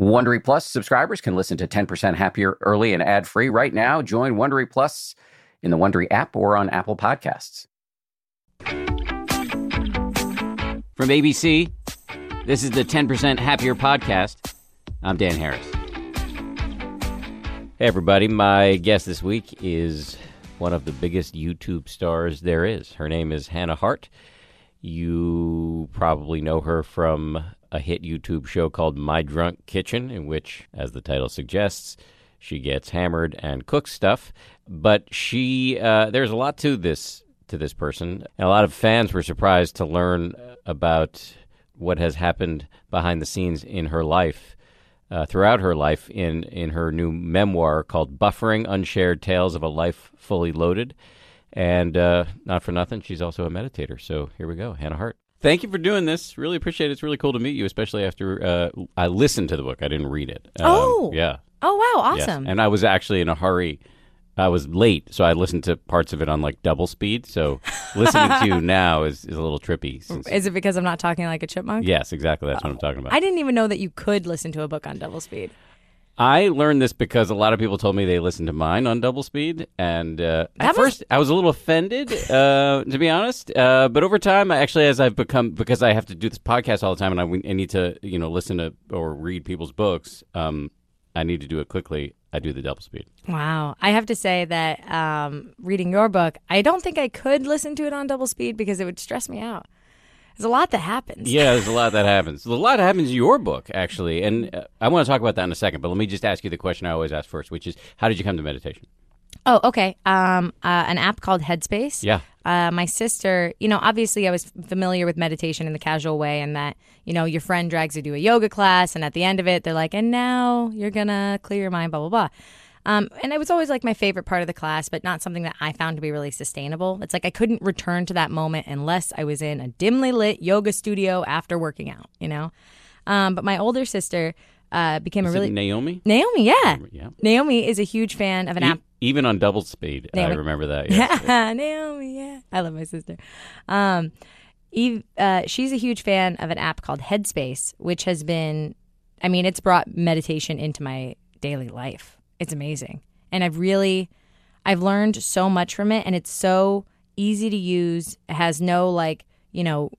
Wondery Plus subscribers can listen to 10% Happier early and ad free right now. Join Wondery Plus in the Wondery app or on Apple Podcasts. From ABC, this is the 10% Happier podcast. I'm Dan Harris. Hey, everybody. My guest this week is one of the biggest YouTube stars there is. Her name is Hannah Hart. You probably know her from a hit YouTube show called My Drunk Kitchen, in which, as the title suggests, she gets hammered and cooks stuff. But she, uh, there's a lot to this to this person. And a lot of fans were surprised to learn about what has happened behind the scenes in her life. Uh, throughout her life, in, in her new memoir called Buffering Unshared Tales of a Life Fully Loaded. And uh, not for nothing, she's also a meditator. So here we go, Hannah Hart. Thank you for doing this. Really appreciate it. It's really cool to meet you, especially after uh, I listened to the book. I didn't read it. Um, Oh. yeah. Oh wow, Yes. awesome. And I was actually in a hurry. I was late, so I listened to parts of it on like double speed. So listening to you now is, is a little trippy. Since, Is it because I'm not talking like a chipmunk? yes, exactly. That's what I'm talking about. I didn't even know that you could listen to a book on double speed. I learned this because a lot of people told me they listened to mine on double speed, and uh, at must- first I was a little offended, uh, to be honest. Uh, but over time, I actually, as I've become, because I have to do this podcast all the time, and I, I need to, you know, listen to or read people's books. Um, I need to do it quickly. I do the double speed. Wow. I have to say that um, reading your book, I don't think I could listen to it on double speed because it would stress me out. There's a lot that happens. Yeah, there's a lot that happens. A lot happens in your book, actually, and uh, I want to talk about that in a second. But let me just ask you the question I always ask first, which is, how did you come to meditation? Oh, okay. Um, uh, an app called Headspace. Yeah. Uh, my sister, you know, obviously I was familiar with meditation in the casual way, and that, you know, your friend drags you to a yoga class, and at the end of it, they're like, and now you're going to clear your mind, blah, blah, blah. Um, and it was always like my favorite part of the class, but not something that I found to be really sustainable. It's like I couldn't return to that moment unless I was in a dimly lit yoga studio after working out, you know? Um, but my older sister uh, became Is a really. Naomi? Naomi, yeah. Yeah. Naomi is a huge fan of an E- app. even on double speed, I remember that. yes. Yeah, Naomi. Yeah, I love my sister. Um, Eve, uh, she's a huge fan of an app called Headspace, which has been, I mean, it's brought meditation into my daily life. It's amazing, and I've really, I've learned so much from it, and it's so easy to use. It has no like, you know,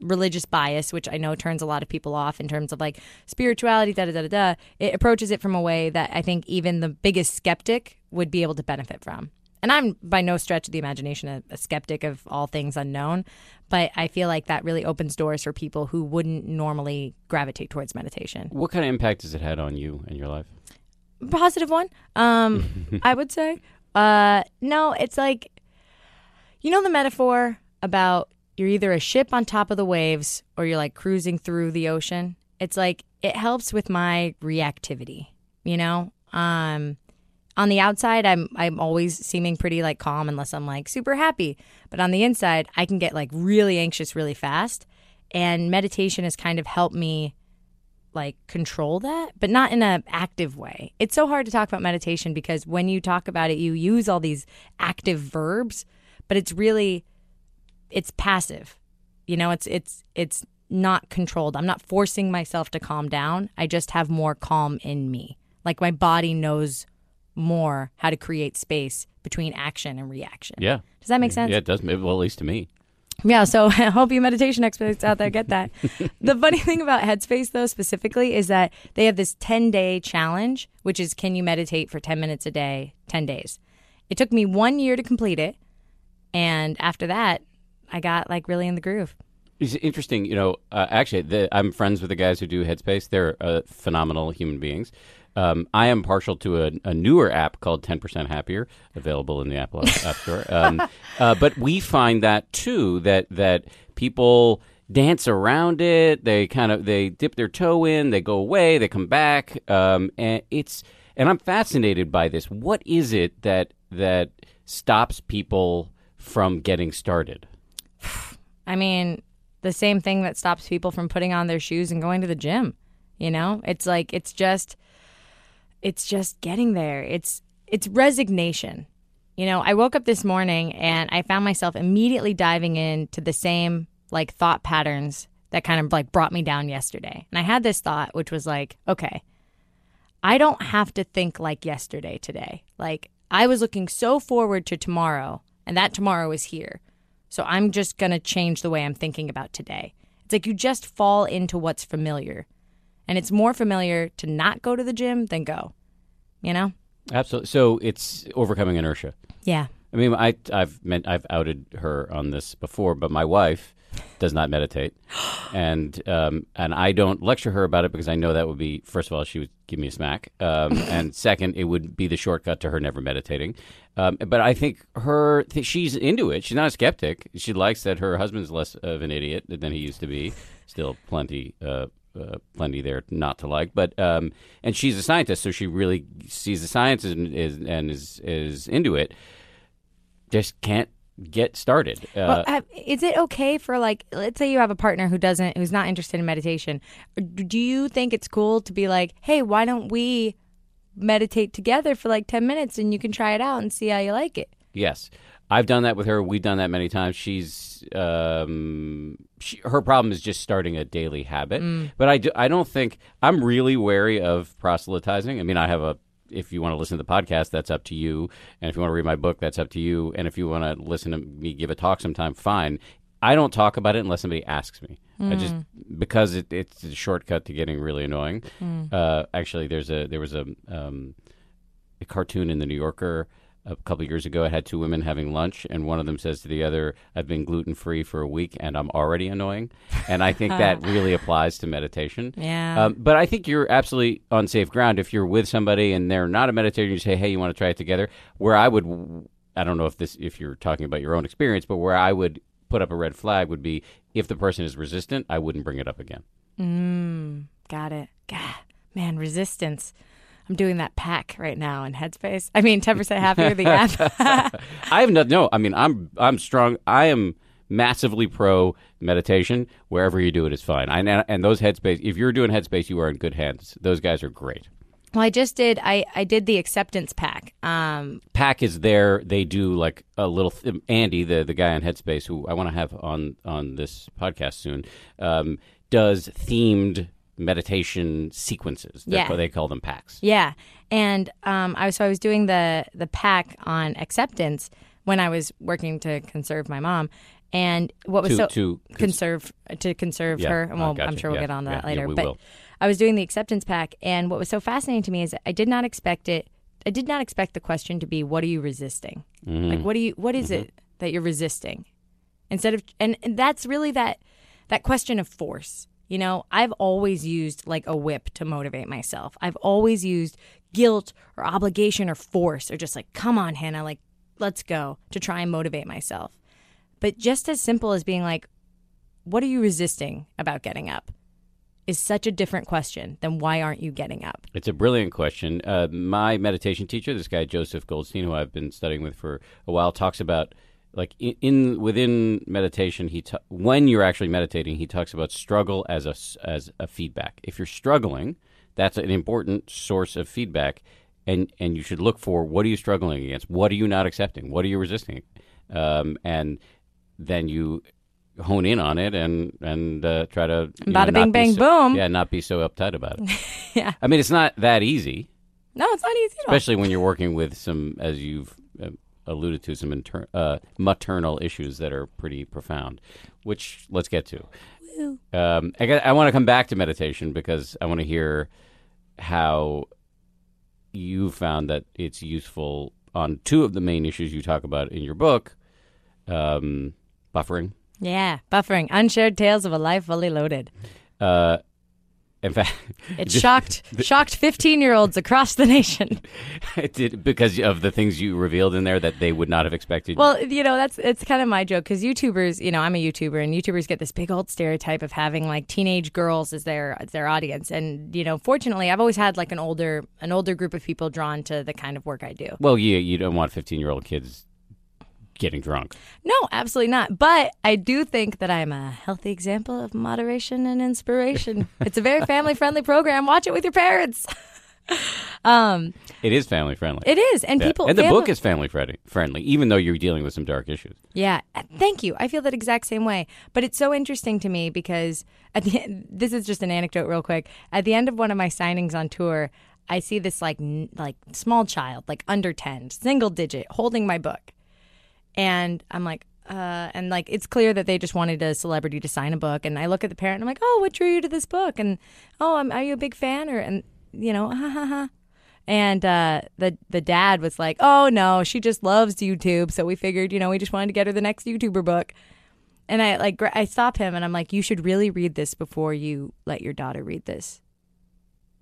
religious bias, which I know turns a lot of people off in terms of like spirituality. Da da da da. It approaches it from a way that I think even the biggest skeptic would be able to benefit from and I'm by no stretch of the imagination a, a skeptic of all things unknown, but I feel like that really opens doors for people who wouldn't normally gravitate towards meditation. What kind of impact has it had on you and your life? Positive one, um, I would say. Uh, no, it's like, you know, the metaphor about you're either a ship on top of the waves or you're like cruising through the ocean. It's like it helps with my reactivity, you know. Um, on the outside i'm i'm always seeming pretty like calm unless i'm like super happy but on the inside i can get like really anxious really fast and meditation has kind of helped me like control that but not in an active way it's so hard to talk about meditation because when you talk about it you use all these active verbs but it's really it's passive you know it's it's it's not controlled i'm not forcing myself to calm down i just have more calm in me like my body knows more how to create space between action and reaction. Yeah. Does that make sense? Yeah, it does. Well, at least to me. Yeah, so I hope you meditation experts out there get that. the funny thing about Headspace, though, specifically, is that they have this 10 day challenge, which is can you meditate for 10 minutes a day, 10 days. It took me one year to complete it. And after that, I got like really in the groove. It's interesting, you know. Uh, actually, the, I'm friends with the guys who do Headspace. They're uh, phenomenal human beings. Um, I am partial to a, a newer app called 10% Happier, available in the Apple App Store. Um, uh, but we find that too that that people dance around it. They kind of they dip their toe in, they go away, they come back, um, and it's and I'm fascinated by this. What is it that that stops people from getting started? I mean, the same thing that stops people from putting on their shoes and going to the gym. You know, it's like it's just it's just getting there. It's it's resignation. You know, I woke up this morning and I found myself immediately diving into the same like thought patterns that kind of like brought me down yesterday. And I had this thought which was like, okay, I don't have to think like yesterday today. Like I was looking so forward to tomorrow, and that tomorrow is here. So I'm just going to change the way I'm thinking about today. It's like you just fall into what's familiar. And it's more familiar to not go to the gym than go. You know? Absolutely. So it's overcoming inertia. Yeah. I mean, I, I've meant I've outed her on this before, but my wife does not meditate, and um, and I don't lecture her about it because I know that would be first of all she would give me a smack, um, and second it would be the shortcut to her never meditating. Um, but I think her th- she's into it. She's not a skeptic. She likes that her husband's less of an idiot than he used to be. Still plenty. Uh, uh, plenty there not to like, but um, and she's a scientist, so she really sees the science and is and is is into it. Just can't get started. Uh, Well, is it okay for like, let's say you have a partner who doesn't, who's not interested in meditation? Do you think it's cool to be like, hey, why don't we meditate together for like ten minutes and you can try it out and see how you like it? Yes, I've done that with her. We've done that many times. She's um, she, her problem is just starting a daily habit. But I do, I don't think I'm really wary of proselytizing. I mean, I have a. If you want to listen to the podcast, that's up to you. And if you want to read my book, that's up to you. And if you want to listen to me give a talk sometime, fine. I don't talk about it unless somebody asks me. I just because it, it's a shortcut to getting really annoying. Uh, actually, there's a there was a um, a cartoon in the New Yorker a couple of years ago. I had two women having lunch, and one of them says to the other, "I've been gluten free for a week, and I'm already annoying." And I think that really applies to meditation. Yeah. Um, but I think you're absolutely on safe ground if you're with somebody and they're not a meditator. You say, "Hey, you want to try it together?" Where I would, I don't know if this, if you're talking about your own experience, but where I would put up a red flag would be if the person is resistant, I wouldn't bring it up again. Mm, got it. God, man, resistance. I'm doing that pack right now in Headspace. I mean, 10% happier, the app. I have no, no. I mean, I'm I'm strong. I am massively pro meditation. Wherever you do it is fine. I, and, and those headspace. If you're doing headspace, you are in good hands. Those guys are great. well, I just did, I, I did the acceptance pack. Um, Pack is there. They do like a little. Th- Andy, the the guy on Headspace, who I want to have on on this podcast soon, um, does themed meditation sequences. They're Yeah. they call them packs. Yeah, and um, I was so I was doing the the pack on acceptance when I was working to conserve my mom, and what was To- so to cons- conserve to conserve Yeah, her. And well, I'm sure we'll Yeah, get on that yeah, later. but will. I was doing the acceptance pack, and what was so fascinating to me is I did not expect it. I did not expect the question to be, "What are you resisting? Mm-hmm. Like, what do you? What is it that you're resisting?" Instead of, and, and that's really that that question of force. You know, I've always used like a whip to motivate myself. I've always used guilt or obligation or force or just like, come on, Hannah, like, let's go to try and motivate myself. But just as simple as being like, what are you resisting about getting up is such a different question than why aren't you getting up? It's a brilliant question. Uh, my meditation teacher, this guy Joseph Goldstein, who I've been studying with for a while, talks about like in, in within meditation. He ta- when you're actually meditating, he talks about struggle as a as a feedback. If you're struggling, that's an important source of feedback, and and you should look for what are you struggling against, what are you not accepting, what are you resisting, um, and then you hone in on it and and uh, try to you know, not bing, bang, so- boom. Yeah, not be so uptight about it. Yeah. I mean, it's not that easy, No, it's not easy at all. especially when you're working with some, as you've alluded to, some inter- uh, maternal issues that are pretty profound, which let's get to. Um, I, got, I want to come back to meditation because I want to hear how you found that it's useful on two of the main issues you talk about in your book um, buffering. Yeah, buffering, unshared tales of a life fully loaded. Uh, in fact, It shocked shocked 15 year olds across the nation. it did because of the things you revealed in there that they would not have expected. Well, you know, that's it's kind of my joke because YouTubers, you know, I'm a YouTuber, and YouTubers get this big old stereotype of having like teenage girls as their as their audience, and you know, fortunately, I've always had like an older an older group of people drawn to the kind of work I do. Well, yeah, you don't want 15 year old kids getting drunk. No, absolutely not. But I do think that I'm a healthy example of moderation and inspiration. it's a very family friendly program. Watch it with your parents. um, It is family friendly. it is, and Yeah. people and the family- book is family friendly, friendly, even though you're dealing with some dark issues. Yeah, uh, thank you. I feel that exact same way. But it's so interesting to me because at the end, this is just an anecdote, real quick. At the end of one of my signings on tour, I see this like n- like small child, like under 10, single digit, holding my book. And I'm like, uh, and like it's clear that they just wanted a celebrity to sign a book. And I look at the parent, and I'm like, oh, what drew you to this book? And oh, I'm, are you a big fan? Or and you know, ha ha ha. And uh, the the dad was like, oh no, she just loves YouTube, so we figured, you know, we just wanted to get her the next YouTuber book. And I like I stop him, and I'm like, you should really read this before you let your daughter read this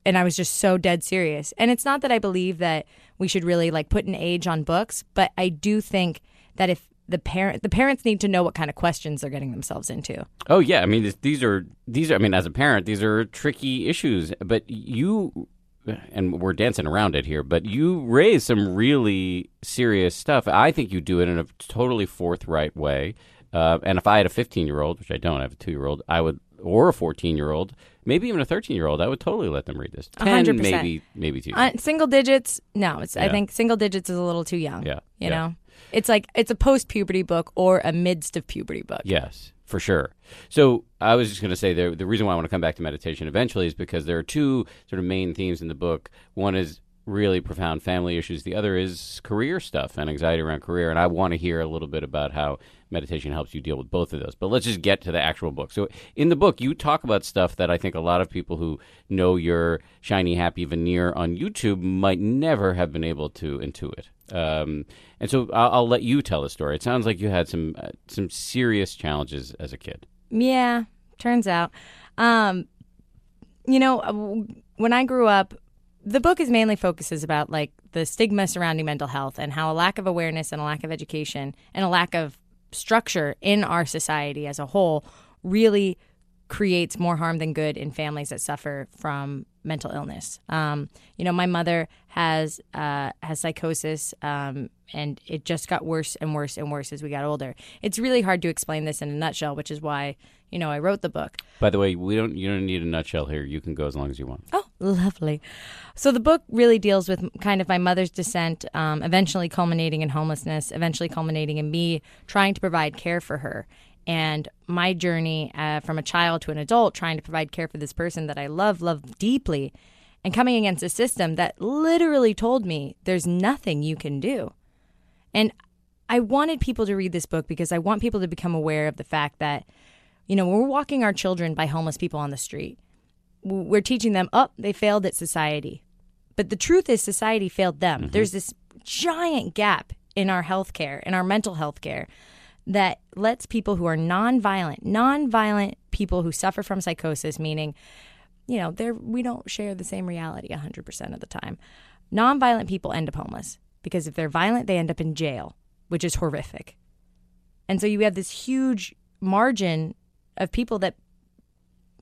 and I was just so dead serious. And it's not that I believe that we should really like put an age on books, but I do think that if the parent the parents need to know what kind of questions they're getting themselves into. Oh yeah, I mean this, these are these are I mean as a parent these are tricky issues, but you and we're dancing around it here, but you raise some really serious stuff. I think you do it in a totally forthright way. Uh, and if I had a 15 year old, which I don't, I have a two year old, I would, or a 14 year old, maybe even a 13 year old, I would totally let them read this. 10, 100%. maybe, maybe two. Uh, single digits, no, it's I think single digits is a little too young. Yeah, You yeah. know? It's like it's a post puberty book or a midst of puberty book. Yes, for sure. So I was just going to say the the reason why I want to come back to meditation eventually is because there are two sort of main themes in the book. One is really profound family issues. The other is career stuff and anxiety around career. And I want to hear a little bit about how meditation helps you deal with both of those. But let's just get to the actual book. So in the book, you talk about stuff that I think a lot of people who know your shiny, happy veneer on YouTube might never have been able to intuit. Um, and so I'll, I'll let you tell the story. It sounds like you had some uh, some serious challenges as a kid. Yeah, turns out. Um, you know, uh, when I grew up, the book is mainly focuses about like the stigma surrounding mental health and how a lack of awareness and a lack of education and a lack of structure in our society as a whole really creates more harm than good in families that suffer from mental illness. Um, you know, my mother has uh, has psychosis, um, and it just got worse and worse and worse as we got older. It's really hard to explain this in a nutshell, which is why you know I wrote the book. By the way, we don't you don't need a nutshell here. You can go as long as you want. Oh, lovely. So the book really deals with kind of my mother's descent, um, eventually culminating in homelessness, eventually culminating in me trying to provide care for her. And my journey uh, from a child to an adult, trying to provide care for this person that I love, love deeply, and coming against a system that literally told me there's nothing you can do. And I wanted people to read this book because I want people to become aware of the fact that, you know, we're walking our children by homeless people on the street, we're teaching them, oh, they failed at society. But the truth is, society failed them. There's this giant gap in our health care, in our mental health care, that lets people who are nonviolent, nonviolent people who suffer from psychosis, meaning, you know, they're, we don't share the same reality 100% of the time. Nonviolent people end up homeless because if they're violent, they end up in jail, which is horrific. And so you have this huge margin of people that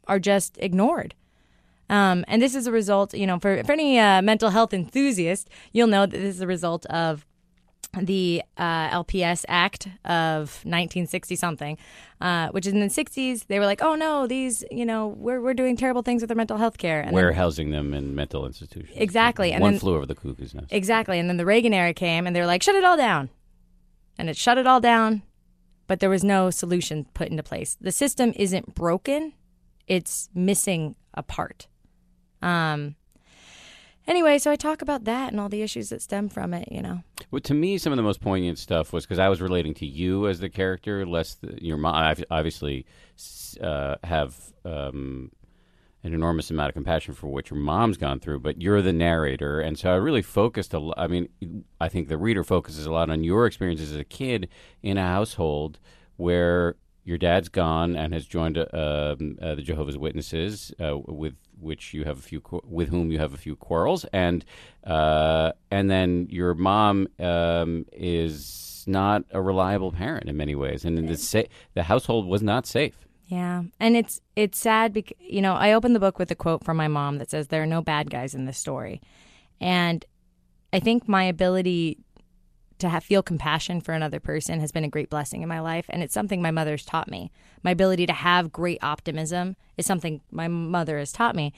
are just ignored. Um, and this is a result, you know, for, for any uh, mental health enthusiast, you'll know that this is a result of the uh, LPS Act of 1960 something, uh, which is in the 60s. They were like, oh no, these, you know, we're, we're doing terrible things with their mental health care. And We're then, housing them in mental institutions. Exactly, and One then- flew over the cuckoo's nest. exactly. And then the Reagan era came and they were like, shut it all down. And it shut it all down, but there was no solution put into place. The system isn't broken, it's missing a part. Um, anyway, so I talk about that and all the issues that stem from it, you know. Well, to me, some of the most poignant stuff was because I was relating to you as the character, less the, your mom. I obviously uh, have um, an enormous amount of compassion for what your mom's gone through, but you're the narrator, and so I really focused a lot. I mean, I think the reader focuses a lot on your experiences as a kid in a household where your dad's gone and has joined uh, um, uh, the Jehovah's Witnesses, uh, with which you have a few qu- with whom you have a few quarrels, and uh, and then your mom um, is not a reliable parent in many ways, and the sa- the household was not safe. Yeah, and it's it's sad because you know I opened the book with a quote from my mom that says there are no bad guys in this story, and I think my ability to have, feel compassion for another person has been a great blessing in my life, and it's something my mother's taught me. My ability to have great optimism is something my mother has taught me,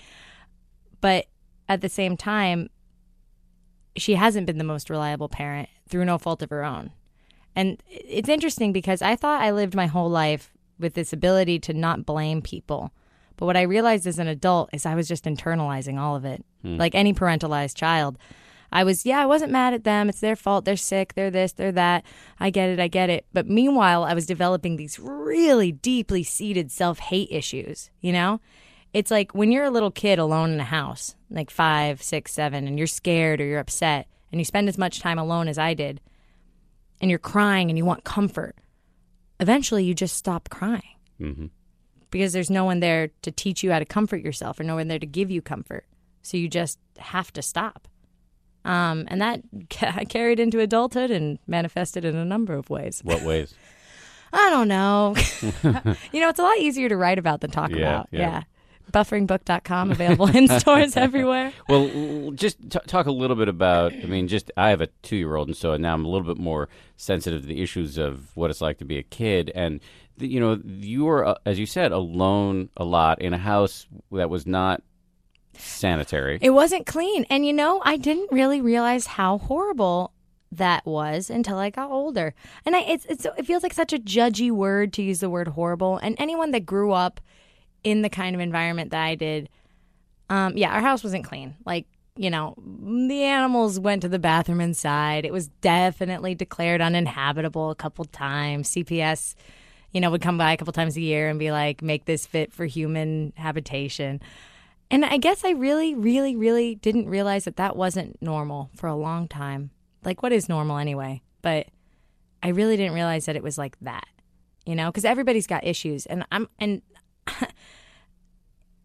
but at the same time, she hasn't been the most reliable parent through no fault of her own. And it's interesting because I thought I lived my whole life with this ability to not blame people. But what I realized as an adult is I was just internalizing all of it. Hmm. Like any parentalized child. I was, yeah, I wasn't mad at them. It's their fault. They're sick. They're this, they're that. I get it. I get it. But meanwhile, I was developing these really deeply seated self hate issues, you know? It's like when you're a little kid alone in a house, like five, six, seven, and you're scared or you're upset, and you spend as much time alone as I did, and you're crying and you want comfort, eventually you just stop crying hmm because there's no one there to teach you how to comfort yourself or no one there to give you comfort. So you just have to stop. Um, and that ca- carried into adulthood and manifested in a number of ways. What ways? I don't know. you know, it's a lot easier to write about than talk Yeah, about. yeah. Yeah. Bufferingbook.com available in stores everywhere. Well, l- just t- talk a little bit about. I mean, just I have a two-year-old, and so now I'm a little bit more sensitive to the issues of what it's like to be a kid. And the, you know, you were, uh, as you said, alone a lot in a house that was not sanitary. It wasn't clean. And you know, I didn't really realize how horrible that was until I got older. And I it's, it's it feels like such a judgy word to use the word horrible. And anyone that grew up in the kind of environment that I did, um, yeah, our house wasn't clean. Like, you know, the animals went to the bathroom inside. It was definitely declared uninhabitable a couple times. CPS, you know, would come by a couple times a year and be like, make this fit for human habitation. And I guess I really, really, really didn't realize that that wasn't normal for a long time. Like, what is normal anyway? But I really didn't realize that it was like that, you know, because everybody's got issues. And I'm, and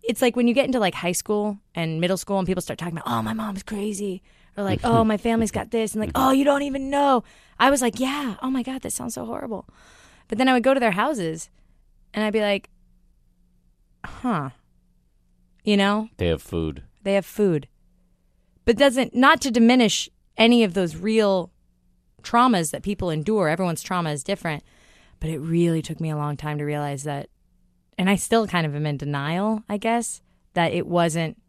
it's like when you get into like high school and middle school and people start talking about, oh, my mom's crazy. Or like, oh, my family's got this. And like, oh, you don't even know. I was like, yeah, oh my God, that sounds so horrible. But then I would go to their houses and I'd be like, huh. You know, They have food. they have food. But doesn't not to diminish any of those real traumas that people endure. Everyone's trauma is different. But it really took me a long time to realize that and I still kind of am in denial, I guess, that it wasn't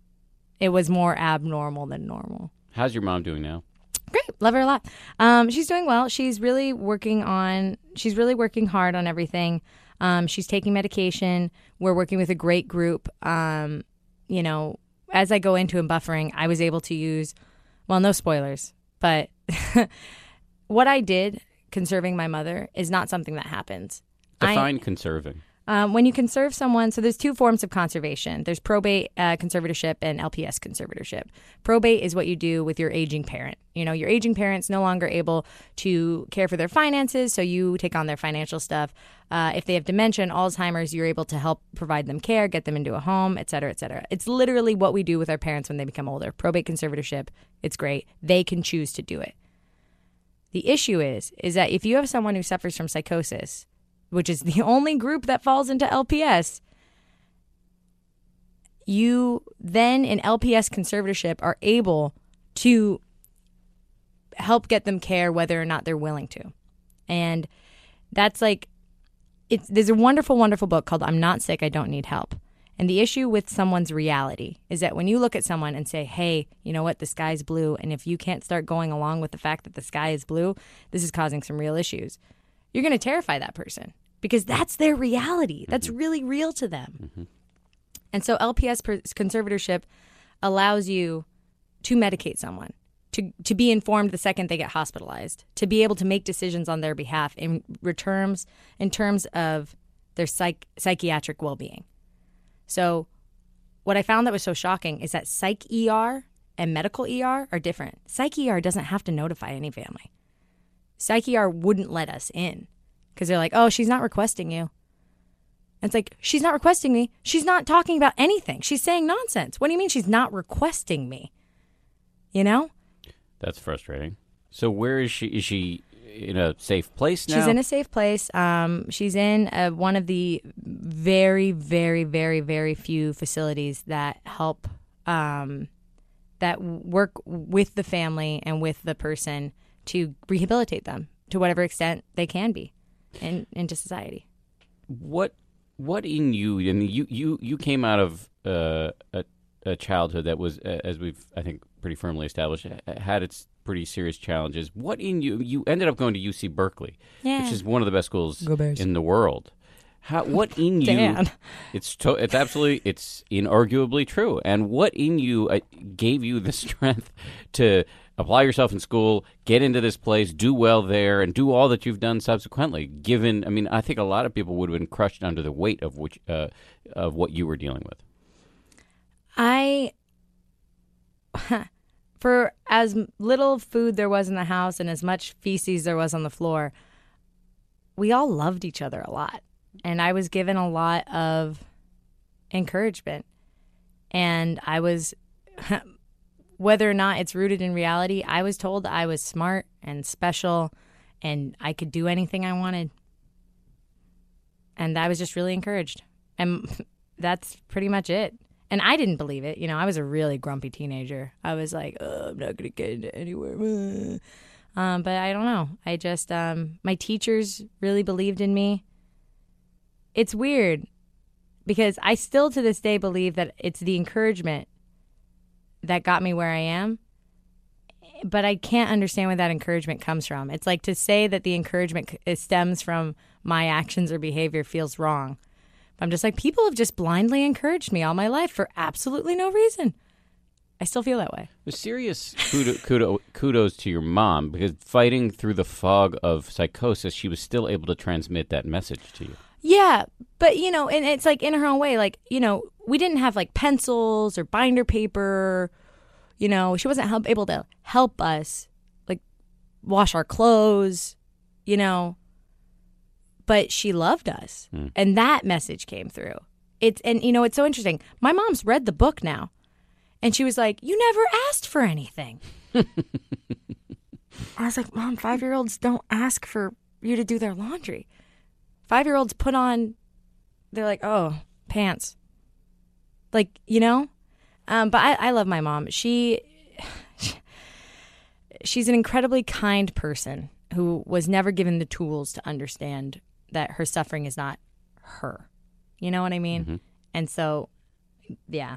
it was more abnormal than normal. How's your mom doing now? Great, love her a lot. Um, she's doing well. She's really working on. She's really working hard on everything. Um, she's taking medication. We're working with a great group. Um, you know, as I go into and buffering, I was able to use. Well, no spoilers, but what I did conserving my mother is not something that happens. I- Define conserving. Um, when you conserve someone, so there's two forms of conservation. There's probate uh, conservatorship and LPS conservatorship. Probate is what you do with your aging parent. You know, your aging parent's no longer able to care for their finances, so you take on their financial stuff. Uh, if they have dementia and Alzheimer's, you're able to help provide them care, get them into a home, et cetera, et cetera. It's literally what we do with our parents when they become older. Probate conservatorship, it's great. They can choose to do it. The issue is, is that if you have someone who suffers from psychosis, which is the only group that falls into LPS, you then in LPS conservatorship are able to help get them care whether or not they're willing to. And that's like it's there's a wonderful wonderful book called I'm not sick, I don't need help. And the issue with someone's reality is that when you look at someone and say, "Hey, you know what? The sky's blue," and if you can't start going along with the fact that the sky is blue, this is causing some real issues. You're going to terrify that person because that's their reality. That's really real to them. And so LPS conservatorship allows you to medicate someone, to, to be informed the second they get hospitalized, to be able to make decisions on their behalf in returns in terms of their psych, psychiatric well-being. So what I found that was so shocking is that psych ER and medical ER are different. Psych ER doesn't have to notify any family. Psych ER wouldn't let us in because they're like, oh, she's not requesting you. And it's like, she's not requesting me. She's not talking about anything. She's saying nonsense. What do you mean she's not requesting me? You know? That's frustrating. So where is she? Is she in a safe place now? She's in a safe place. Um, she's in uh one of the very, very, very, very few facilities that help, um, that work with the family and with the person to rehabilitate them to whatever extent they can be in, into society. what what in you? I mean, you you you came out of uh, a a childhood that was, uh, as we've I think pretty firmly established, had its pretty serious challenges. What in you? You ended up going to UC Berkeley, Yeah. which is one of the best schools in the world. How, what in you? Dan. It's to, it's absolutely it's inarguably true. And what in you uh, gave you the strength to apply yourself in school, get into this place, do well there, and do all that you've done subsequently? Given, I mean, I think a lot of people would have been crushed under the weight of which uh, of what you were dealing with. I, for as little food there was in the house and as much feces there was on the floor, we all loved each other a lot. And I was given a lot of encouragement. And I was, whether or not it's rooted in reality, I was told I was smart and special and I could do anything I wanted. And I was just really encouraged. And that's pretty much it. And I didn't believe it. You know, I was a really grumpy teenager. I was like, oh, I'm not going to get into anywhere. Um, but I don't know. I just, um, my teachers really believed in me. It's weird because I still to this day believe that it's the encouragement that got me where I am. But I can't understand where that encouragement comes from. It's like to say that the encouragement stems from my actions or behavior feels wrong. I'm just like, people have just blindly encouraged me all my life for absolutely no reason. I still feel that way. Serious kudo, kudo, kudos to your mom because fighting through the fog of psychosis, she was still able to transmit that message to you. Yeah, but you know, and it's like in her own way, like, you know, we didn't have like pencils or binder paper. You know, she wasn't help, able to help us like wash our clothes, you know. But she loved us. Hmm. And that message came through. It's and you know, it's so interesting. My mom's read the book now. And she was like, "You never asked for anything." I was like, "Mom, 5-year-olds don't ask for you to do their laundry." Five year olds put on they're like oh pants. Like you know? Um, but I, I love my mom. She she's an incredibly kind person who was never given the tools to understand that her suffering is not her. You know what i mean? And so yeah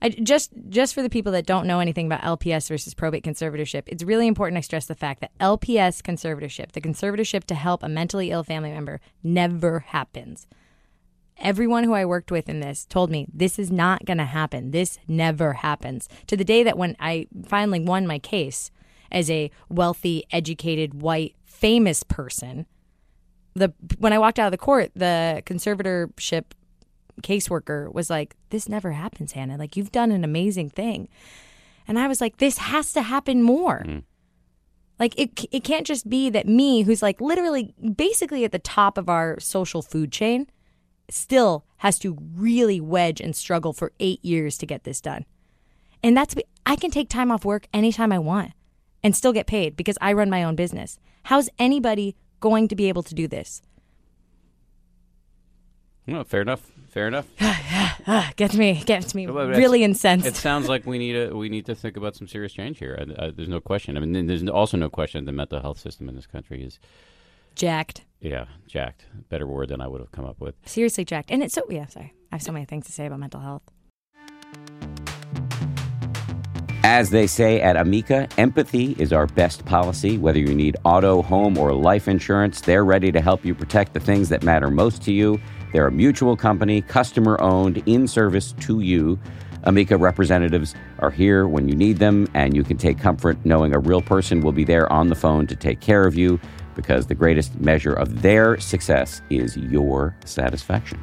I, just just for the people that don't know anything about LPS versus probate conservatorship, it's really important I stress the fact that LPS conservatorship, the conservatorship to help a mentally ill family member, never happens. Everyone who I worked with in this told me this is not going to happen. This never happens. To the day that when I finally won my case as a wealthy, educated, white, famous person, the when I walked out of the court, the conservatorship caseworker was like, This never happens, Hannah. Like, you've done an amazing thing. And I was like, This has to happen more. Mm. Like, it, it can't just be that me, who's like literally basically at the top of our social food chain, still has to really wedge and struggle for eight years to get this done. And that's, I can take time off work anytime I want and still get paid because I run my own business. How's anybody going to be able to do this? Well, fair enough. Fair enough. Ah, gets me, gets me Well, really incensed. it sounds like we need a we need to think about some serious change here. Uh, uh, there's no question. I mean, there's also no question the mental health system in this country is jacked. yeah jacked. Better word than I would have come up with. Seriously jacked. And it's so, yeah, sorry. I have so many things to say about mental health. As they say at Amica, empathy is our best policy. Whether you need auto, home, or life insurance, they're ready to help you protect the things that matter most to you. They're a mutual company, customer owned, in service to you. Amica representatives are here when you need them, and you can take comfort knowing a real person will be there on the phone to take care of you because the greatest measure of their success is your satisfaction.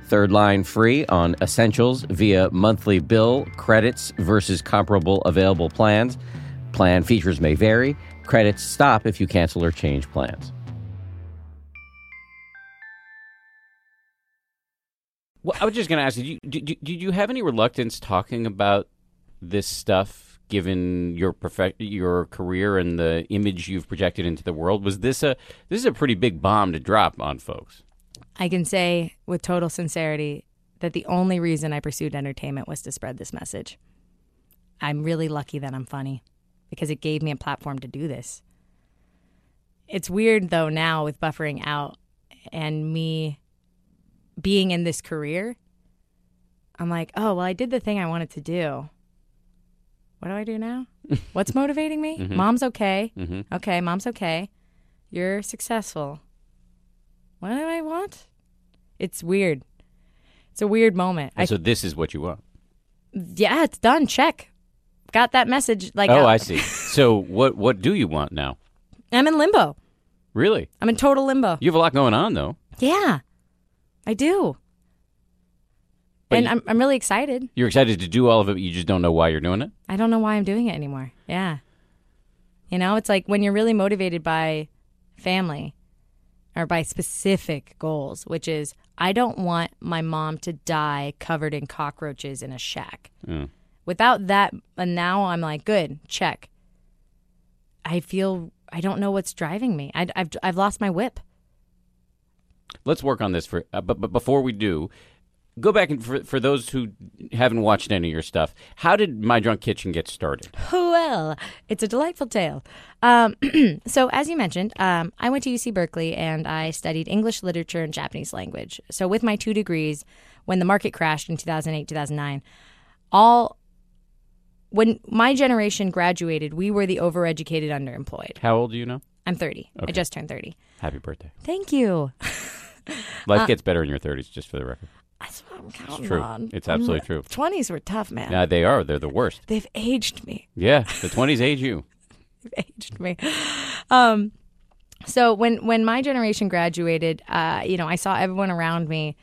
Third line free on essentials via monthly bill credits versus comparable available plans. Plan features may vary. Credits stop if you cancel or change plans. Well, I was just going to ask you: did you, did you have any reluctance talking about this stuff, given your profe- your career and the image you've projected into the world? Was this a this is a pretty big bomb to drop on folks? I can say with total sincerity that the only reason I pursued entertainment was to spread this message. I'm really lucky that I'm funny because it gave me a platform to do this. It's weird though now with buffering out and me being in this career. I'm like, oh, well, I did the thing I wanted to do. What do I do now? What's motivating me? Mm-hmm. Mom's okay. Mm-hmm. Okay, mom's okay. You're successful. What do I want? It's weird. It's a weird moment. I, so this is what you want. yeah, it's done. Check. Got that message. Like, Oh, I see. So what what do you want now? I'm in limbo. Really? I'm in total limbo. You have a lot going on though. Yeah, I do. But and you- I'm, I'm really excited. You're excited to do all of it, but you just don't know why you're doing it. I don't know why I'm doing it anymore. Yeah. You know, it's like when you're really motivated by family or by specific goals, which is I don't want my mom to die covered in cockroaches in a shack. Mm. Without that, and now I'm like, good, check. I feel I don't know what's driving me. I, have I've lost my whip. Let's work on this for. Uh, but but before we do, go back and for for those who haven't watched any of your stuff, how did My Drunk Kitchen get started? Well, it's a delightful tale. Um, so, as you mentioned, um, I went to UC Berkeley and I studied English literature and Japanese language. So, with my two degrees, when the market crashed in 2008, 2009, all when my generation graduated, we were the overeducated, underemployed. How old are you now? I'm 30. I just turned 30. Happy birthday. Thank you. Life gets better in your 30s, just for the record. That's what I'm counting true. on. It's absolutely true. 20s were tough, man. Yeah, they are. They're the worst. They've aged me. Yeah, the 20s age you. They've aged me. Um, so when when my generation graduated, uh, you know, I saw everyone around me,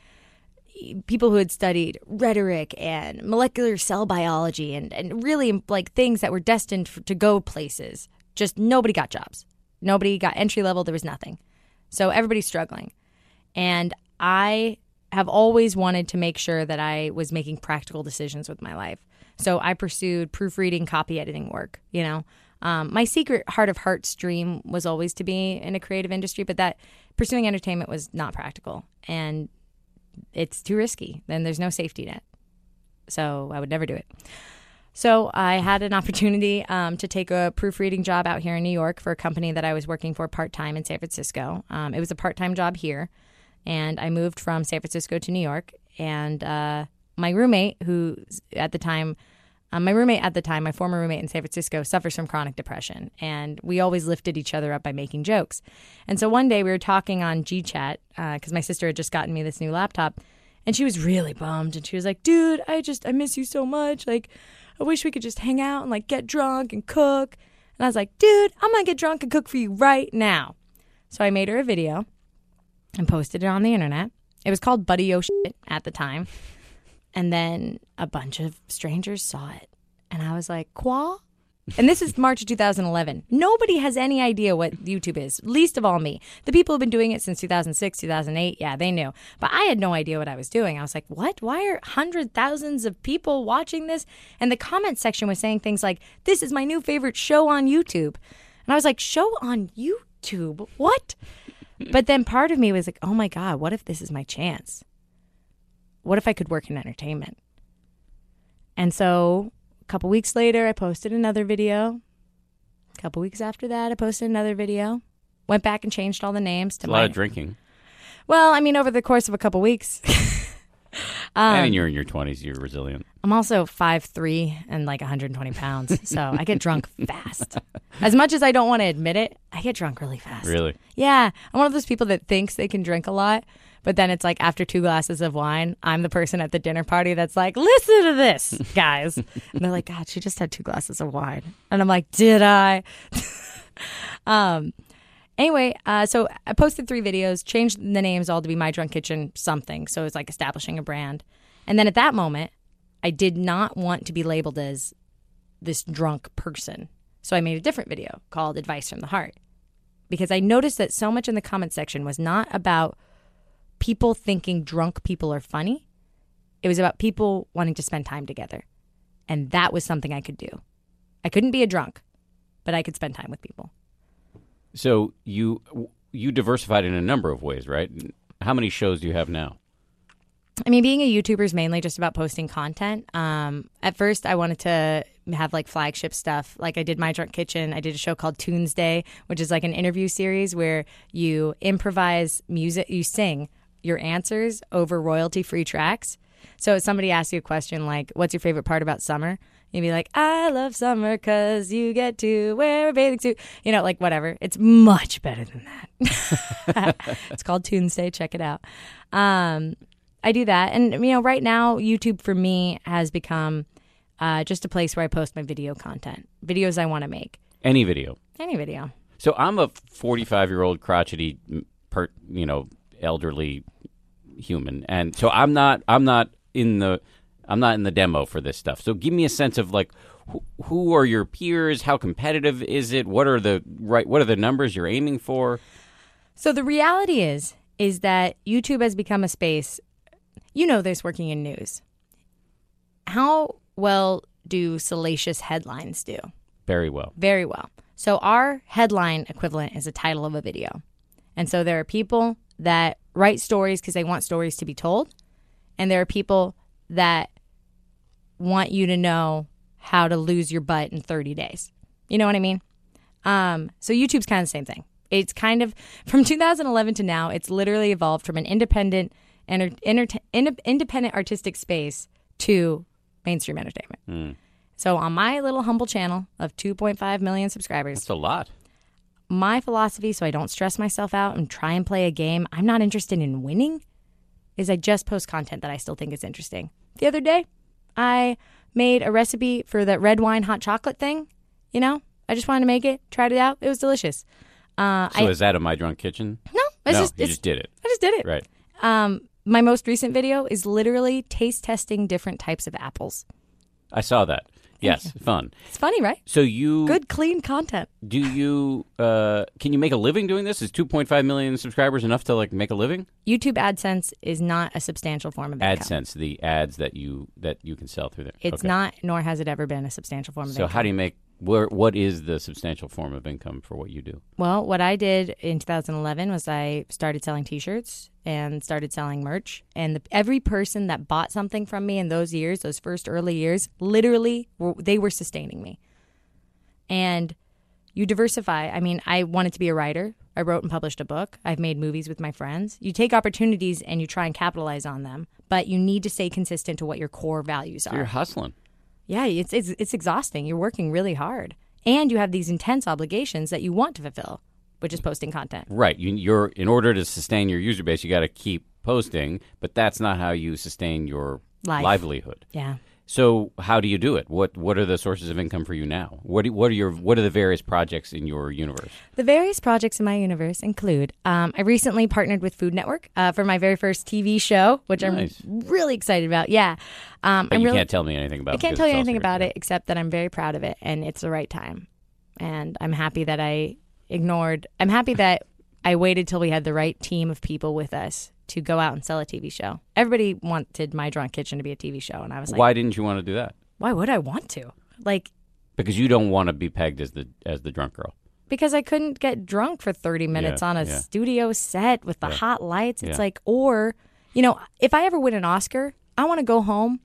people who had studied rhetoric and molecular cell biology and and really like things that were destined for, to go places. Just nobody got jobs. Nobody got entry level. There was nothing. So everybody's struggling, and I have always wanted to make sure that I was making practical decisions with my life. So I pursued proofreading, copy editing work. You know, um, my secret heart of hearts dream was always to be in a creative industry, but that pursuing entertainment was not practical and it's too risky. Then there's no safety net. So I would never do it. So I had an opportunity um, to take a proofreading job out here in New York for a company that I was working for part time in San Francisco. Um, it was a part time job here, and I moved from San Francisco to New York. And uh, my roommate, who at the time, um, my roommate at the time, my former roommate in San Francisco, suffers from chronic depression, and we always lifted each other up by making jokes. And so one day we were talking on GChat because my sister had just gotten me this new laptop, and she was really bummed, and she was like, "Dude, I just I miss you so much. Like, I wish we could just hang out and like get drunk and cook." And I was like, "Dude, I'm gonna get drunk and cook for you right now." So I made her a video and posted it on the internet. It was called Buddy O shit at the time. And then a bunch of strangers saw it. And I was like, Qua? And this is March of 2011. Nobody has any idea what YouTube is, least of all me. The people who've been doing it since 2006, 2008, yeah, they knew. But I had no idea what I was doing. I was like, what? Why are hundred thousands of people watching this? And the comment section was saying things like, this is my new favorite show on YouTube. And I was like, show on YouTube? What? But then part of me was like, oh my God, what if this is my chance? What if I could work in entertainment? And so a couple weeks later, I posted another video. A couple weeks after that, I posted another video. Went back and changed all the names to a my. lot of drinking. well, I mean, over the course of a couple weeks. Um, and you're in your 20s. You're resilient. I'm also 5'3 and like 120 pounds. So I get drunk fast. As much as I don't want to admit it, I get drunk really fast. Really? Yeah. I'm one of those people that thinks they can drink a lot, but then it's like after two glasses of wine, I'm the person at the dinner party that's like, listen to this, guys. and they're like, God, she just had two glasses of wine. And I'm like, did I? um, anyway, uh, so I posted three videos, changed the names all to be My Drunk Kitchen something. So it's like establishing a brand. And then at that moment, I did not want to be labeled as this drunk person. So I made a different video called Advice from the Heart because I noticed that so much in the comment section was not about people thinking drunk people are funny. It was about people wanting to spend time together. And that was something I could do. I couldn't be a drunk, but I could spend time with people. So you you diversified in a number of ways, right? How many shows do you have now? I mean, being a YouTuber is mainly just about posting content. Um, at first, I wanted to have like flagship stuff. Like I did My Drunk Kitchen. I did a show called Tuesday, which is like an interview series where you improvise music, you sing your answers over royalty free tracks. So if somebody asks you a question like, "What's your favorite part about summer?" You'd be like, "I love summer because you get to wear a bathing suit." You know, like whatever. It's much better than that. it's called Tuesday. Check it out. Um, I do that, and you know, right now YouTube for me has become uh, just a place where I post my video content, videos I want to make, Any video. any video. So I'm a 45 year old crotchety, per, you know, elderly human, and so I'm not. I'm not in the. I'm not in the demo for this stuff. So give me a sense of like, who, who are your peers? How competitive is it? What are the right? What are the numbers you're aiming for? So the reality is, is that YouTube has become a space. You know this working in news. How well do salacious headlines do? Very well. Very well. So our headline equivalent is a title of a video. And so there are people that write stories because they want stories to be told. And there are people that want you to know how to lose your butt in 30 days. You know what I mean? Um, so YouTube's kind of the same thing. It's kind of from 2011 to now, it's literally evolved from an independent enter, enter, ind- independent artistic space to mainstream entertainment. So on my little humble channel of 2.5 million subscribers, It's a lot. my philosophy so I don't stress myself out and try and play a game I'm not interested in winning is I just post content that I still think is interesting. The other day, I made a recipe for that red wine hot chocolate thing. You know, I just wanted to make it, tried it out. It was delicious. Uh, So I is that a my drunk kitchen? no, it's no, just you just did it. I just did it. Right. Um, my most recent video is literally taste testing different types of apples. I saw that. Yes, fun. It's funny, right? So you Good, clean content. do you uh can you make a living doing this? Is 2.5 million subscribers enough to like make a living? YouTube AdSense is not a substantial form of income. AdSense, the ads that you that you can sell through there. It's Okay. not, nor has it ever been a substantial form of So income. how do you make where what is the substantial form of income for what you do? Well, what I did in 2011 was I started selling T-shirts and started selling merch, and the, every person that bought something from me in those years, those first early years, literally were, they were sustaining me. And you diversify. I mean, I wanted to be a writer. I wrote and published a book. I've made movies with my friends. You take opportunities and you try and capitalize on them, but you need to stay consistent to what your core values are. You're hustling. Yeah, it's, it's it's exhausting. You're working really hard, and you have these intense obligations that you want to fulfill, which is posting content. Right. You, you're in order to sustain your user base, you got to keep posting, but that's not how you sustain your Life. livelihood. Yeah. So how do you do it? What what are the sources of income for you now? What do, what are your what are the various projects in your universe? The various projects in my universe include um, I recently partnered with Food Network uh, for my very first TV show, which Nice. I'm really excited about. Yeah. Um, But I'm you really, can't tell me anything about. It. I can't tell you anything about it except that I'm very proud of it and it's the right time. And I'm happy that I ignored, I'm happy that I waited till we had the right team of people with us to go out and sell a TV show. Everybody wanted My Drunk Kitchen to be a TV show. And I was like, Why didn't you want to do that? why would I want to? Like, Because you don't want to be pegged as the as the drunk girl. because I couldn't get drunk for 30 minutes Yeah, on a yeah. studio set with the Yeah. hot lights. It's like, or, you know, if I ever win an Oscar, I want to go home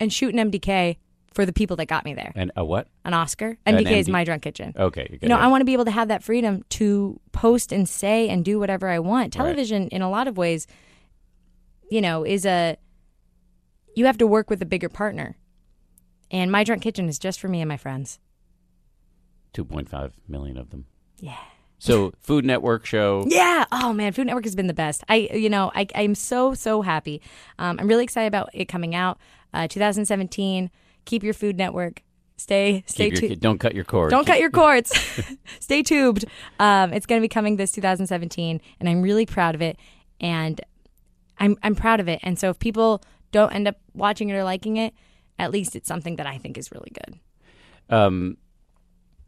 and shoot an MDK for the people that got me there. And a what? An Oscar. An MDK is MD my drunk kitchen. Okay. You, You know, I want to be able to have that freedom to post and say and do whatever I want. Television, in a lot of ways, you know, is a, you have to work with a bigger partner. And My Drunk Kitchen is just for me and my friends. two point five million of them. Yeah. So Food Network show. Yeah. Oh man, Food Network has been the best. I, you know, I, I'm so so happy. Um, I'm really excited about it coming out. Uh, 2017. Keep your Food Network. Stay stay tuned. don't cut your cord. Don't cut your cords. Stay tubed. Um, it's going to be coming this 2017, and I'm really proud of it. And I'm I'm proud of it. And so if people don't end up watching it or liking it, at least it's something that I think is really good. Um,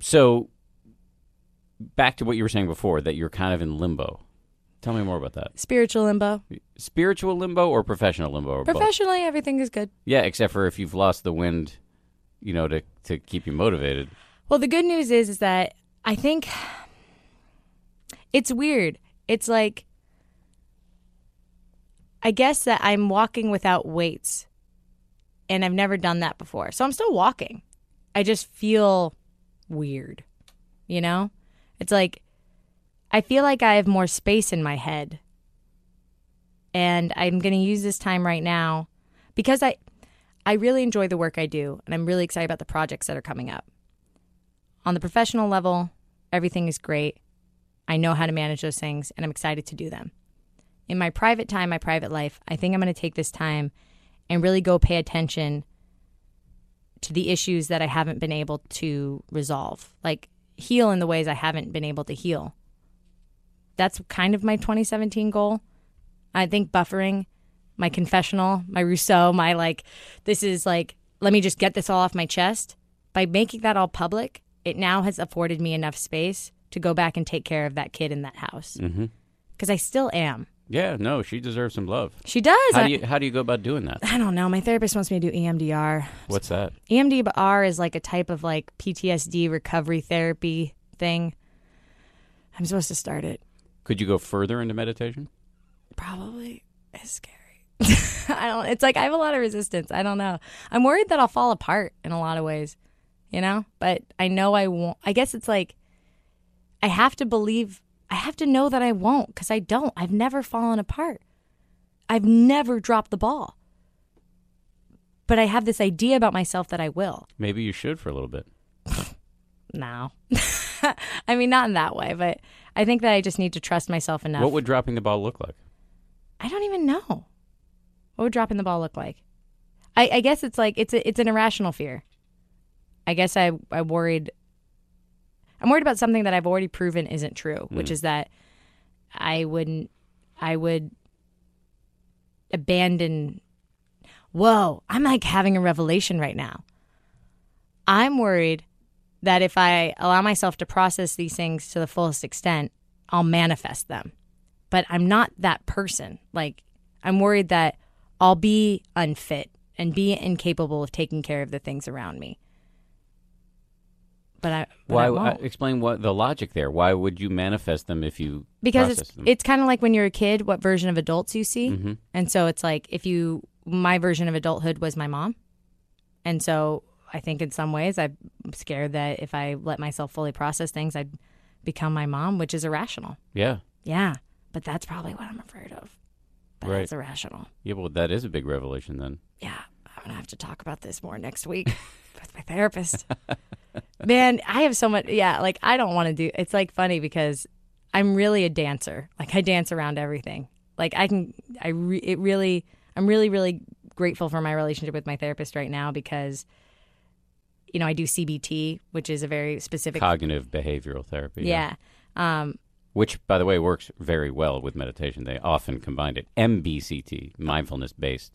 so back to what you were saying before, that you're kind of in limbo. Tell me more about that. Spiritual limbo. Spiritual limbo or professional limbo? Or both? Professionally, everything is good. Yeah, except for if you've lost the wind, you know, to to keep you motivated. Well, the good news is is that I think it's weird. It's like I guess that I'm walking without weights. And I've never done that before. So I'm still walking. I just feel weird. You know? It's like I feel like I have more space in my head. And I'm going to use this time right now because I I really enjoy the work I do and I'm really excited about the projects that are coming up. On the professional level, everything is great. I know how to manage those things and I'm excited to do them. In my private time, my private life, I think I'm going to take this time and really go pay attention to the issues that I haven't been able to resolve, like heal in the ways I haven't been able to heal. That's kind of my 2017 goal. I think buffering, my confessional, my Rousseau, my like, this is like, let me just get this all off my chest. By making that all public, it now has afforded me enough space to go back and take care of that kid in that house. Mm-hmm. Because I still am. Yeah, no, she deserves some love. She does. How I, do you how do you go about doing that? I don't know. My therapist wants me to do EMDR. What's that? EMDR is like a type of like PTSD recovery therapy thing. I'm supposed to start it. Could you go further into meditation? Probably It's scary. I don't. It's like I have a lot of resistance. I don't know. I'm worried that I'll fall apart in a lot of ways, you know. But I know I won't. I guess it's like I have to believe. I have to know that I won't because I don't. I've never fallen apart. I've never dropped the ball. But I have this idea about myself that I will. Maybe you should for a little bit. No. I mean, not in that way, but I think that I just need to trust myself enough. What would dropping the ball look like? I don't even know. What would dropping the ball look like? I, I guess it's like it's a, it's an irrational fear. I guess I I worried. I'm worried about something that I've already proven isn't true, which mm. is that I wouldn't. I would abandon. Whoa! I'm like having a revelation right now. I'm worried that if I allow myself to process these things to the fullest extent, I'll manifest them. But I'm not that person. Like, I'm worried that I'll be unfit and be incapable of taking care of the things around me. But I, but Why? I uh, explain what the logic there. Why would you manifest them if you because it's them? it's kind of like when you're a kid, what version of adults you see, Mhm. and so it's like if you my version of adulthood was my mom, and so I think in some ways I'm scared that if I let myself fully process things, I'd become my mom, which is irrational. yeah, Yeah, but that's probably what I'm afraid of. But Right. it's irrational. yeah. Well, that is a big revelation then. Yeah, I'm gonna have to talk about this more next week with my therapist. Man, I have so much. Yeah, like I don't want to do. It's like funny because I'm really a dancer. Like I dance around everything. Like I can. I re, it really. I'm really really grateful for my relationship with my therapist right now because, you know, I do CBT, which is a very specific. Cognitive behavioral therapy. yeah. Um, Which, by the way, works very well with meditation. They often combine it. MBCT, mindfulness based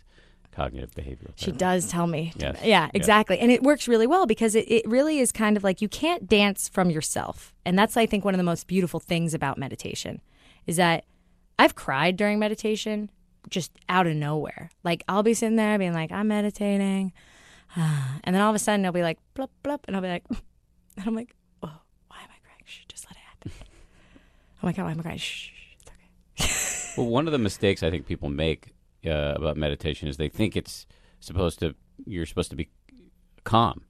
cognitive behavioral She therapy. does tell me. Yes. Yeah, Yeah. exactly. And it works really well because it, it really is kind of like you can't dance from yourself. And that's, I think, one of the most beautiful things about meditation is that I've cried during meditation just out of nowhere. Like I'll be sitting there being like, I'm meditating. And then all of a sudden it'll be like, blup, blup. And I'll be like, and I'm like, oh, why am I crying? Shh, just let it happen. oh my God, why am I crying? Shh, it's okay. Well, one of the mistakes I think people make uh, about meditation is they think it's supposed to, you're supposed to be calm.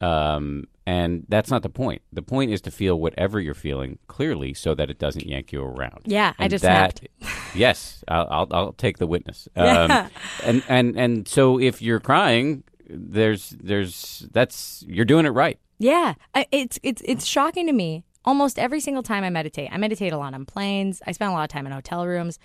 Um, and that's not the point. The point is to feel whatever you're feeling clearly so that it doesn't yank you around. Yeah, I just that, snapped. yes, I'll, I'll, I'll take the witness. Yeah. Um, and, and, and so if you're crying, there's, there's, that's, you're doing it right. Yeah, it's it's it's shocking to me. Almost every single time I meditate, I meditate a lot on planes. I spend a lot of time in hotel rooms.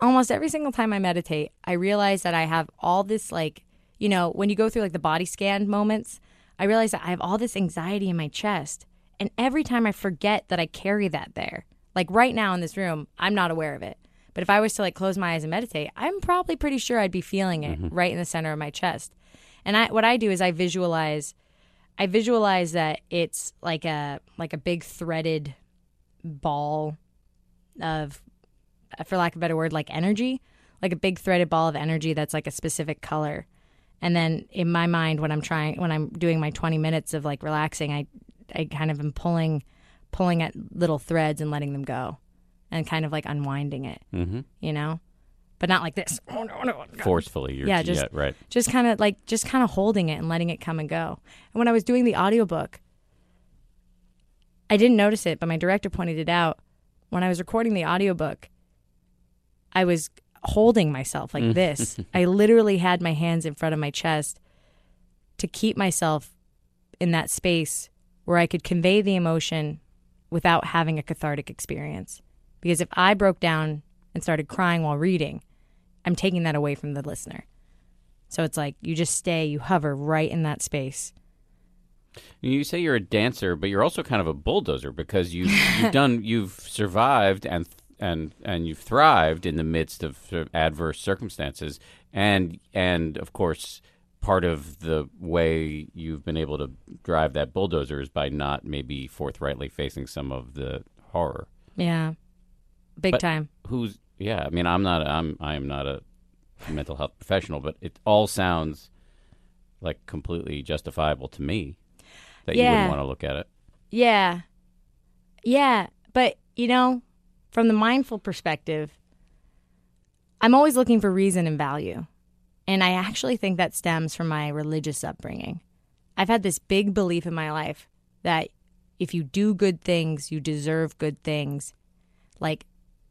Almost every single time I meditate, I realize that I have all this like, you know, when you go through like the body scan moments, I realize that I have all this anxiety in my chest, and every time I forget that I carry that there. Like right now in this room, I'm not aware of it. But if I was to like close my eyes and meditate, I'm probably pretty sure I'd be feeling it mm-hmm. right in the center of my chest. And I what I do is I visualize I visualize that it's like a like a big threaded ball of for lack of a better word like energy like a big threaded ball of energy that's like a specific color and then in my mind when i'm trying when i'm doing my 20 minutes of like relaxing i i kind of am pulling pulling at little threads and letting them go and kind of like unwinding it Mm-hmm. you know but not like this. Oh, no, no, no. Forcefully. You're, Yeah, just- right. Just kind of like just kind of holding it and letting it come and go. And when I was doing the audiobook, I didn't notice it, but my director pointed it out. When I was recording the audiobook, I was holding myself like mm. this. I literally had my hands in front of my chest to keep myself in that space where I could convey the emotion without having a cathartic experience. Because if I broke down and started crying while reading, I'm taking that away from the listener. So it's like you just stay, you hover right in that space. You say you're a dancer, but you're also kind of a bulldozer because you've, you've done, you've survived and and and you've thrived in the midst of sort of adverse circumstances, and and of course, part of the way you've been able to drive that bulldozer is by not maybe forthrightly facing some of the horror. Yeah. Big But- time. Who's yeah? I mean, I'm not. I'm I am not a mental health professional, but it all sounds like completely justifiable to me that you wouldn't want to look at it. Yeah. Yeah. But, you know, from the mindful perspective, I'm always looking for reason and value. And I actually think that stems from my religious upbringing. I've had this big belief in my life that if you do good things, you deserve good things. Like,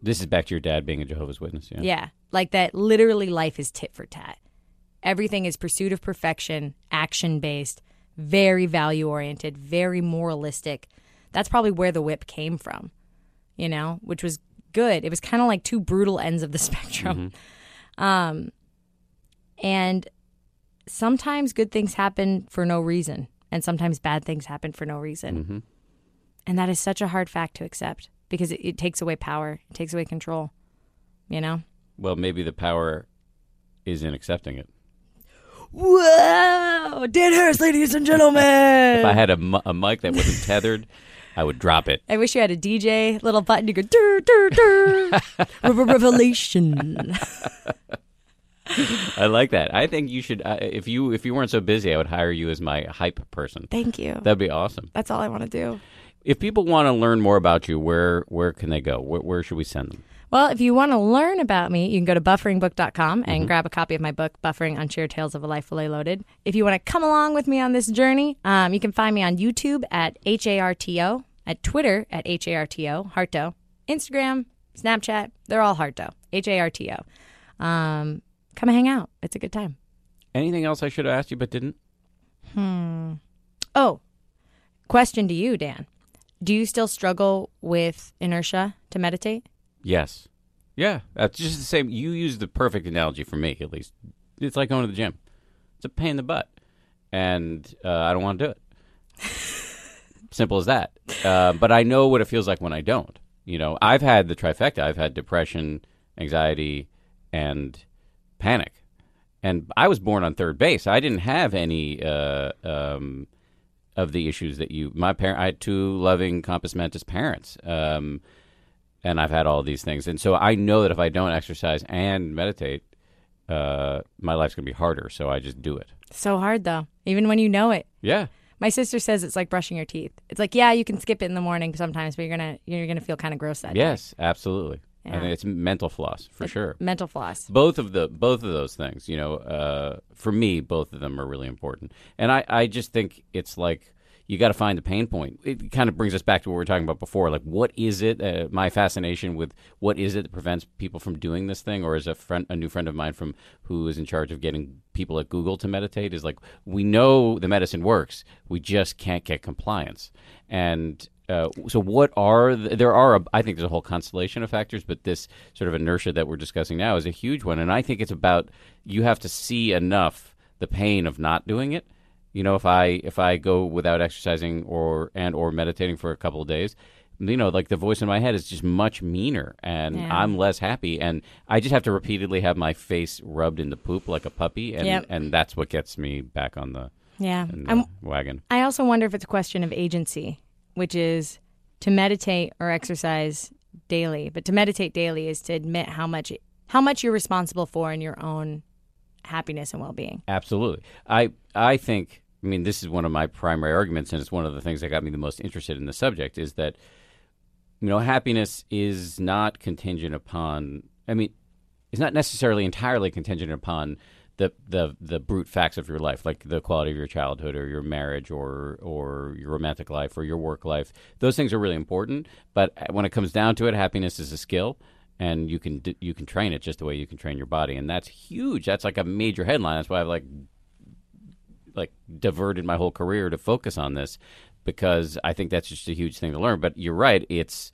This is back to your dad being a Jehovah's Witness. Yeah. yeah, like that literally life is tit for tat. Everything is pursuit of perfection, action based, very value oriented, very moralistic. That's probably where the whip came from, you know, which was good. It was kind of like two brutal ends of the spectrum. Um, and sometimes good things happen for no reason, and sometimes bad things happen for no reason. hmm And that is such a hard fact to accept because it, it takes away power, it takes away control, you know? Well, maybe the power is in accepting it. Whoa! Dan Harris, ladies and gentlemen. If I had a, a mic that wasn't tethered, I would drop it. I wish you had a DJ little button. You go dur dur dur. Re- Revelation. I like that. I think you should. Uh, if you if you weren't so busy, I would hire you as my hype person. Thank you. That'd be awesome. That's all I want to do. If people want to learn more about you, where where can they go? Where, where should we send them? Well, if you want to learn about me, you can go to bufferingbook.com and grab a copy of my book, Buffering on Unshared Tales of a Life Fully Loaded. If you want to come along with me on this journey, um, you can find me on YouTube at HARTO, at Twitter at HARTO, Harto, Instagram, Snapchat, they're all Harto, H-A-R-T-O. Um, come hang out. It's a good time. Anything else I should have asked you but didn't? Hmm. Oh, question to you, Dan. Do you still struggle with inertia to meditate? Yes. Yeah, that's just the same. You use the perfect analogy for me, at least. It's like going to the gym. It's a pain in the butt, and uh, I don't want to do it. Simple as that. Uh, but I know what it feels like when I don't. You know, I've had the trifecta. I've had depression, anxiety, and panic. And I was born on third base. I didn't have any uh, um, of the issues that you. My parent. I had two loving compos mentis parents. Um, and I've had all these things, and so I know that if I don't exercise and meditate, uh, my life's gonna be harder. So I just do it. So hard though, even when you know it. Yeah, My sister says it's like brushing your teeth. It's like, yeah, you can skip it in the morning sometimes, but you're gonna you're gonna feel kind of gross that day. yes, absolutely. I think it's mental floss for sure. Mental floss. Both of the both of those things, you know, uh, for me, both of them are really important. And I, I just think it's like you got to find the pain point. It kind of brings us back to what we were talking about before. Like, what is it? Uh, my fascination with what is it that prevents people from doing this thing, or as a friend, a new friend of mine from who is in charge of getting people at Google to meditate is like, we know the medicine works, we just can't get compliance. And uh, so, what are the, there are? A, I think there's a whole constellation of factors, but this sort of inertia that we're discussing now is a huge one. And I think it's about you have to see enough the pain of not doing it you know, if I if I go without exercising or and or meditating for a couple of days, you know, like the voice in my head is just much meaner, and Yeah. I'm less happy, and I just have to repeatedly have my face rubbed in the poop like a puppy, and Yep. and that's what gets me back on the, Yeah. the I'm, wagon. I also wonder if it's a question of agency, which is to meditate or exercise daily. But to meditate daily is to admit how much how much you're responsible for in your own happiness and well being. Absolutely. I I think I mean this is one of my primary arguments and it's one of the things that got me the most interested in the subject is that you know happiness is not contingent upon I mean it's not necessarily entirely contingent upon the, the the brute facts of your life, like the quality of your childhood or your marriage or or your romantic life or your work life. Those things are really important, but when it comes down to it, happiness is a skill, and you can you can train it just the way you can train your body, and that's huge. That's like a major headline. That's why I've like like diverted my whole career to focus on this because I think that's just a huge thing to learn. But you're right; it's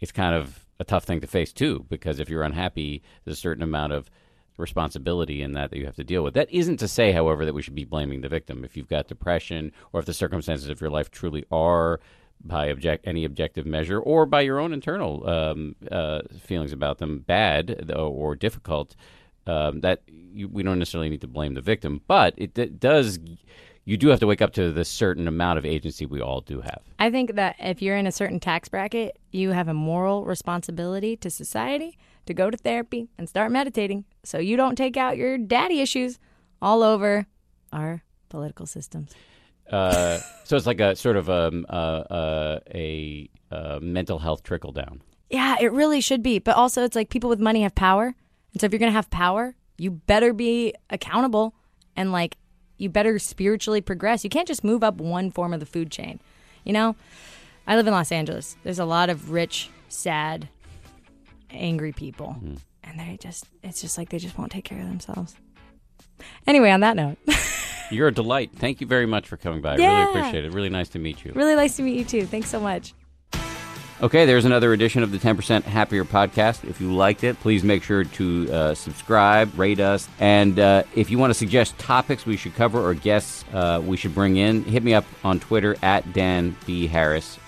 it's kind of a tough thing to face too because if you're unhappy, there's a certain amount of responsibility in that that you have to deal with. That isn't to say, however, that we should be blaming the victim. If you've got depression or if the circumstances of your life truly are by object any objective measure or by your own internal um, uh, feelings about them bad or difficult, um, that you, we don't necessarily need to blame the victim, but it, it does. You do have to wake up to the certain amount of agency we all do have. I think that if you're in a certain tax bracket, you have a moral responsibility to society to go to therapy and start meditating so you don't take out your daddy issues all over our political systems. Uh, so it's like a sort of um, uh, uh, a, a mental health trickle down. Yeah, it really should be. But also, it's like people with money have power. And so if you're going to have power, you better be accountable and like you better spiritually progress. You can't just move up one form of the food chain. You know, I live in Los Angeles. There's a lot of rich, sad, angry people. Mm. And they just, it's just like they just won't take care of themselves. Anyway, on that note. You're a delight. Thank you very much for coming by. Yeah. I really appreciate it. Really nice to meet you. Really nice to meet you too. Thanks so much. Okay, there's another edition of the 10% Happier podcast. If you liked it, please make sure to uh, subscribe, rate us, and uh, if you want to suggest topics we should cover or guests uh, we should bring in, hit me up on Twitter at Dan B. Harris.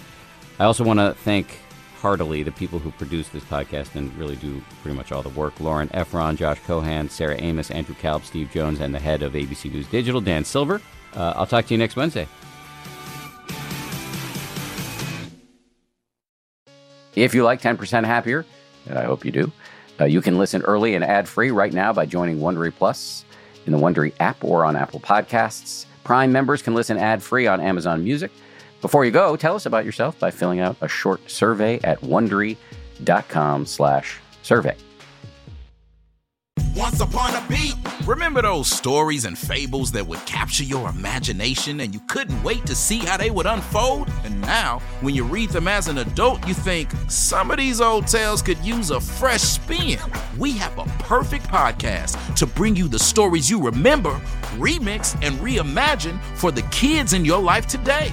I also want to thank heartily the people who produce this podcast and really do pretty much all the work Lauren Efron, Josh Cohan, Sarah Amos, Andrew Kalb, Steve Jones, and the head of ABC News Digital, Dan Silver. Uh, I'll talk to you next Wednesday. If you like 10% Happier, and I hope you do, uh, you can listen early and ad free right now by joining Wondery Plus in the Wondery app or on Apple Podcasts. Prime members can listen ad free on Amazon Music. Before you go, tell us about yourself by filling out a short survey at wondery.com slash survey. Once upon a beat. Remember those stories and fables that would capture your imagination and you couldn't wait to see how they would unfold? And now, when you read them as an adult, you think some of these old tales could use a fresh spin. We have a perfect podcast to bring you the stories you remember, remix, and reimagine for the kids in your life today.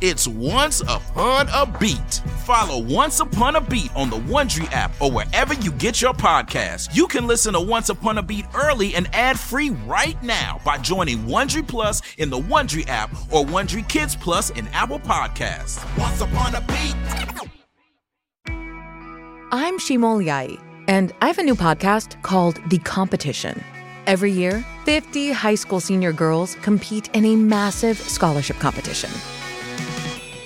It's Once Upon a Beat. Follow Once Upon a Beat on the Wondery app or wherever you get your podcasts. You can listen to Once Upon a Beat early and ad free right now by joining Wondery Plus in the Wondery app or Wondery Kids Plus in Apple Podcasts. Once Upon a Beat. I'm Shimol Yai, and I have a new podcast called The Competition. Every year, 50 high school senior girls compete in a massive scholarship competition.